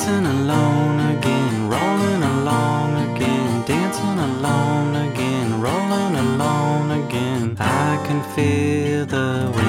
dancing alone again, rolling along again, dancing alone again, rolling along again. I can feel the